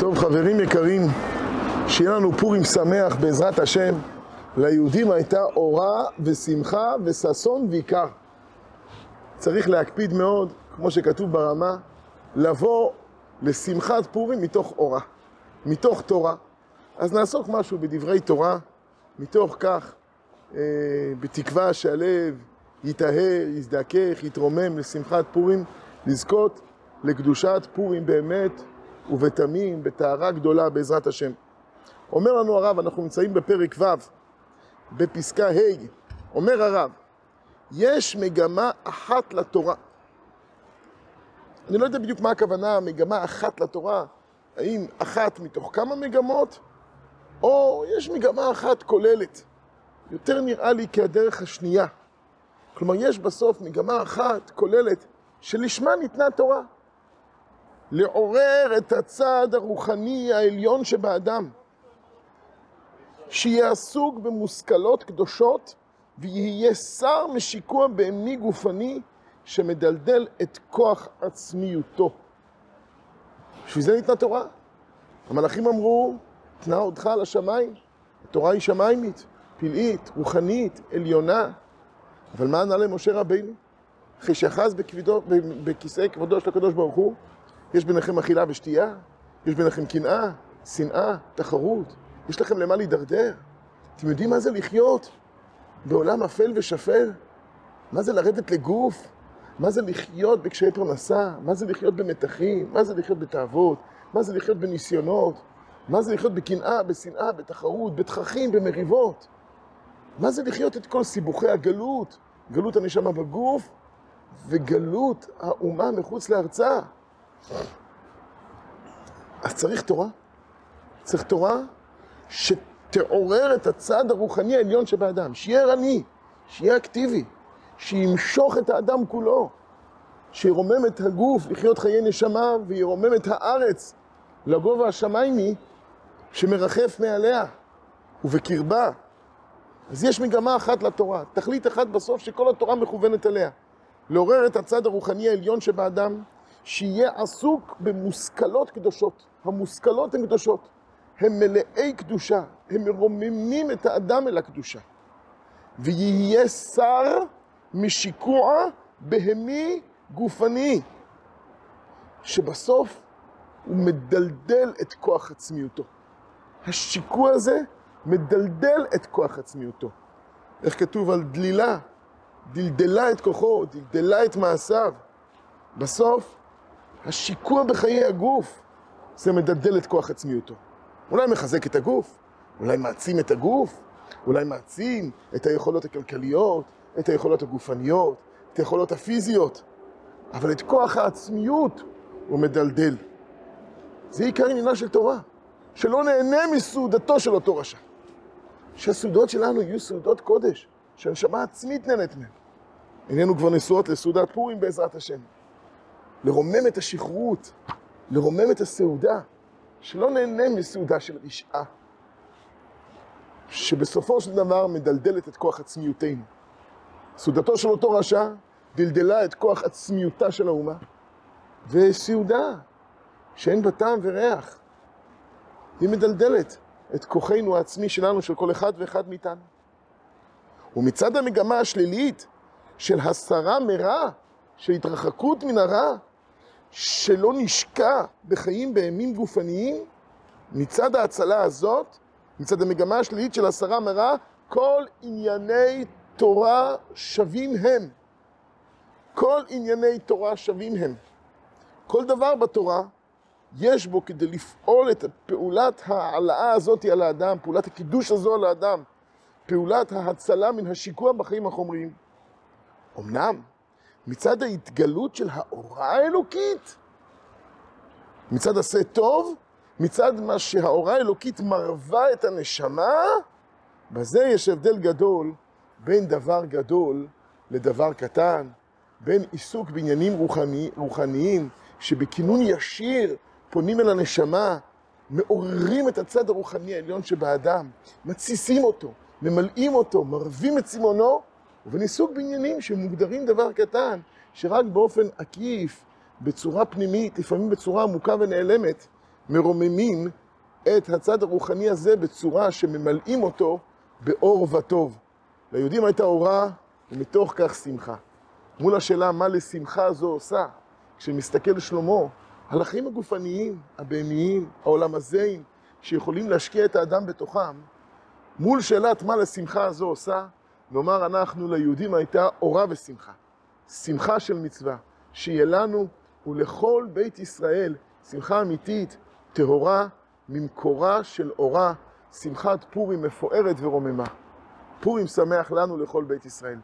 טוב, חברים יקרים, שיהיה לנו פורים שמח בעזרת השם. ליהודים הייתה אורה ושמחה וששון ועיקר. צריך להקפיד מאוד, כמו שכתוב ברמה, לבוא לשמחת פורים מתוך אורה, מתוך תורה. אז נעסוק משהו בדברי תורה, מתוך כך, אה, בתקווה שהלב יטהר, יזדכך, יתרומם לשמחת פורים, לזכות לקדושת פורים באמת ובתמים, בטהרה גדולה בעזרת השם. אומר לנו הרב, אנחנו נמצאים בפרק ו', בפסקה ה', אומר הרב, יש מגמה אחת לתורה. אני לא יודע בדיוק מה הכוונה, מגמה אחת לתורה, האם אחת מתוך כמה מגמות, או יש מגמה אחת כוללת. יותר נראה לי כהדרך השנייה. כלומר, יש בסוף מגמה אחת כוללת שלשמה ניתנה תורה. לעורר את הצד הרוחני העליון שבאדם, שיהיה עסוק במושכלות קדושות ויהיה שר משיקוע בהמי גופני שמדלדל את כוח עצמיותו. בשביל זה ניתנה תורה. המלאכים אמרו, תנה אותך על השמיים. התורה היא שמיימית, פלאית, רוחנית, עליונה. אבל מה ענה למשה רבינו? אחרי שאחז בכיסא כבודו של הקדוש ברוך הוא, יש ביניכם אכילה ושתייה? יש ביניכם קנאה, שנאה, תחרות? יש לכם למה להידרדר? אתם יודעים מה זה לחיות בעולם אפל ושפל? מה זה לרדת לגוף? מה זה לחיות בקשיי פרנסה? מה זה לחיות במתחים? מה זה לחיות בתאוות? מה זה לחיות בניסיונות? מה זה לחיות בקנאה, בשנאה, בתחרות, בתככים, במריבות? מה זה לחיות את כל סיבוכי הגלות? גלות הנשמה בגוף וגלות האומה מחוץ לארצה. אז צריך תורה. צריך תורה שתעורר את הצד הרוחני העליון שבאדם, שיהיה ערני, שיהיה אקטיבי, שימשוך את האדם כולו, שירומם את הגוף לחיות חיי נשמה וירומם את הארץ לגובה השמיימי שמרחף מעליה ובקרבה. אז יש מגמה אחת לתורה, תכלית אחת בסוף שכל התורה מכוונת אליה. לעורר את הצד הרוחני העליון שבאדם, שיהיה עסוק במושכלות קדושות. המושכלות הן קדושות. הם מלאי קדושה, הם מרוממים את האדם אל הקדושה. ויהיה שר משיקוע בהמי גופני, שבסוף הוא מדלדל את כוח עצמיותו. השיקוע הזה מדלדל את כוח עצמיותו. איך כתוב על דלילה? דלדלה את כוחו, דלדלה את מעשיו. בסוף, השיקוע בחיי הגוף זה מדלדל את כוח עצמיותו. אולי מחזק את הגוף, אולי מעצים את הגוף, אולי מעצים את היכולות הכלכליות, את היכולות הגופניות, את היכולות הפיזיות, אבל את כוח העצמיות הוא מדלדל. זה עיקר עניינה של תורה, שלא נהנה מסעודתו של אותו רשע. שהסעודות שלנו יהיו סעודות קודש, שהנשמה עצמית נהנית מהן. עינינו כבר נשואות לסעודת פורים בעזרת השם. לרומם את השכרות, לרומם את הסעודה, שלא נהנה מסעודה של רשעה, שבסופו של דבר מדלדלת את כוח עצמיותנו. סעודתו של אותו רשע דלדלה את כוח עצמיותה של האומה, וסעודה שאין בה טעם וריח, היא מדלדלת את כוחנו העצמי שלנו, של כל אחד ואחד מאיתנו. ומצד המגמה השלילית של הסרה מרע, של התרחקות מן הרע, שלא נשקע בחיים בהמים גופניים, מצד ההצלה הזאת, מצד המגמה השלילית של הסרה מרע, כל ענייני תורה שווים הם. כל ענייני תורה שווים הם. כל דבר בתורה יש בו כדי לפעול את פעולת ההעלאה הזאת על האדם, פעולת הקידוש הזו על האדם, פעולת ההצלה מן השיקוע בחיים החומריים. אמנם, מצד ההתגלות של האורה האלוקית, מצד עשה טוב, מצד מה שהאורה האלוקית מרווה את הנשמה, בזה יש הבדל גדול בין דבר גדול לדבר קטן, בין עיסוק בעניינים רוחני, רוחניים שבכינון ישיר פונים אל הנשמה, מעוררים את הצד הרוחני העליון שבאדם, מתסיסים אותו, ממלאים אותו, מרבים את צימונו, ובין עיסוק בעניינים שמוגדרים דבר קטן, שרק באופן עקיף, בצורה פנימית, לפעמים בצורה עמוקה ונעלמת, מרוממים את הצד הרוחני הזה בצורה שממלאים אותו באור וטוב. ליהודים הייתה אורה ומתוך כך שמחה. מול השאלה מה לשמחה הזו עושה, כשמסתכל שלמה החיים הגופניים, הבהמיים, העולם הזהים, שיכולים להשקיע את האדם בתוכם, מול שאלת מה לשמחה הזו עושה, נאמר אנחנו ליהודים הייתה אורה ושמחה. שמחה של מצווה, שיהיה לנו ולכל בית ישראל שמחה אמיתית, טהורה, ממקורה של אורה, שמחת פורים מפוארת ורוממה. פורים שמח לנו לכל בית ישראל.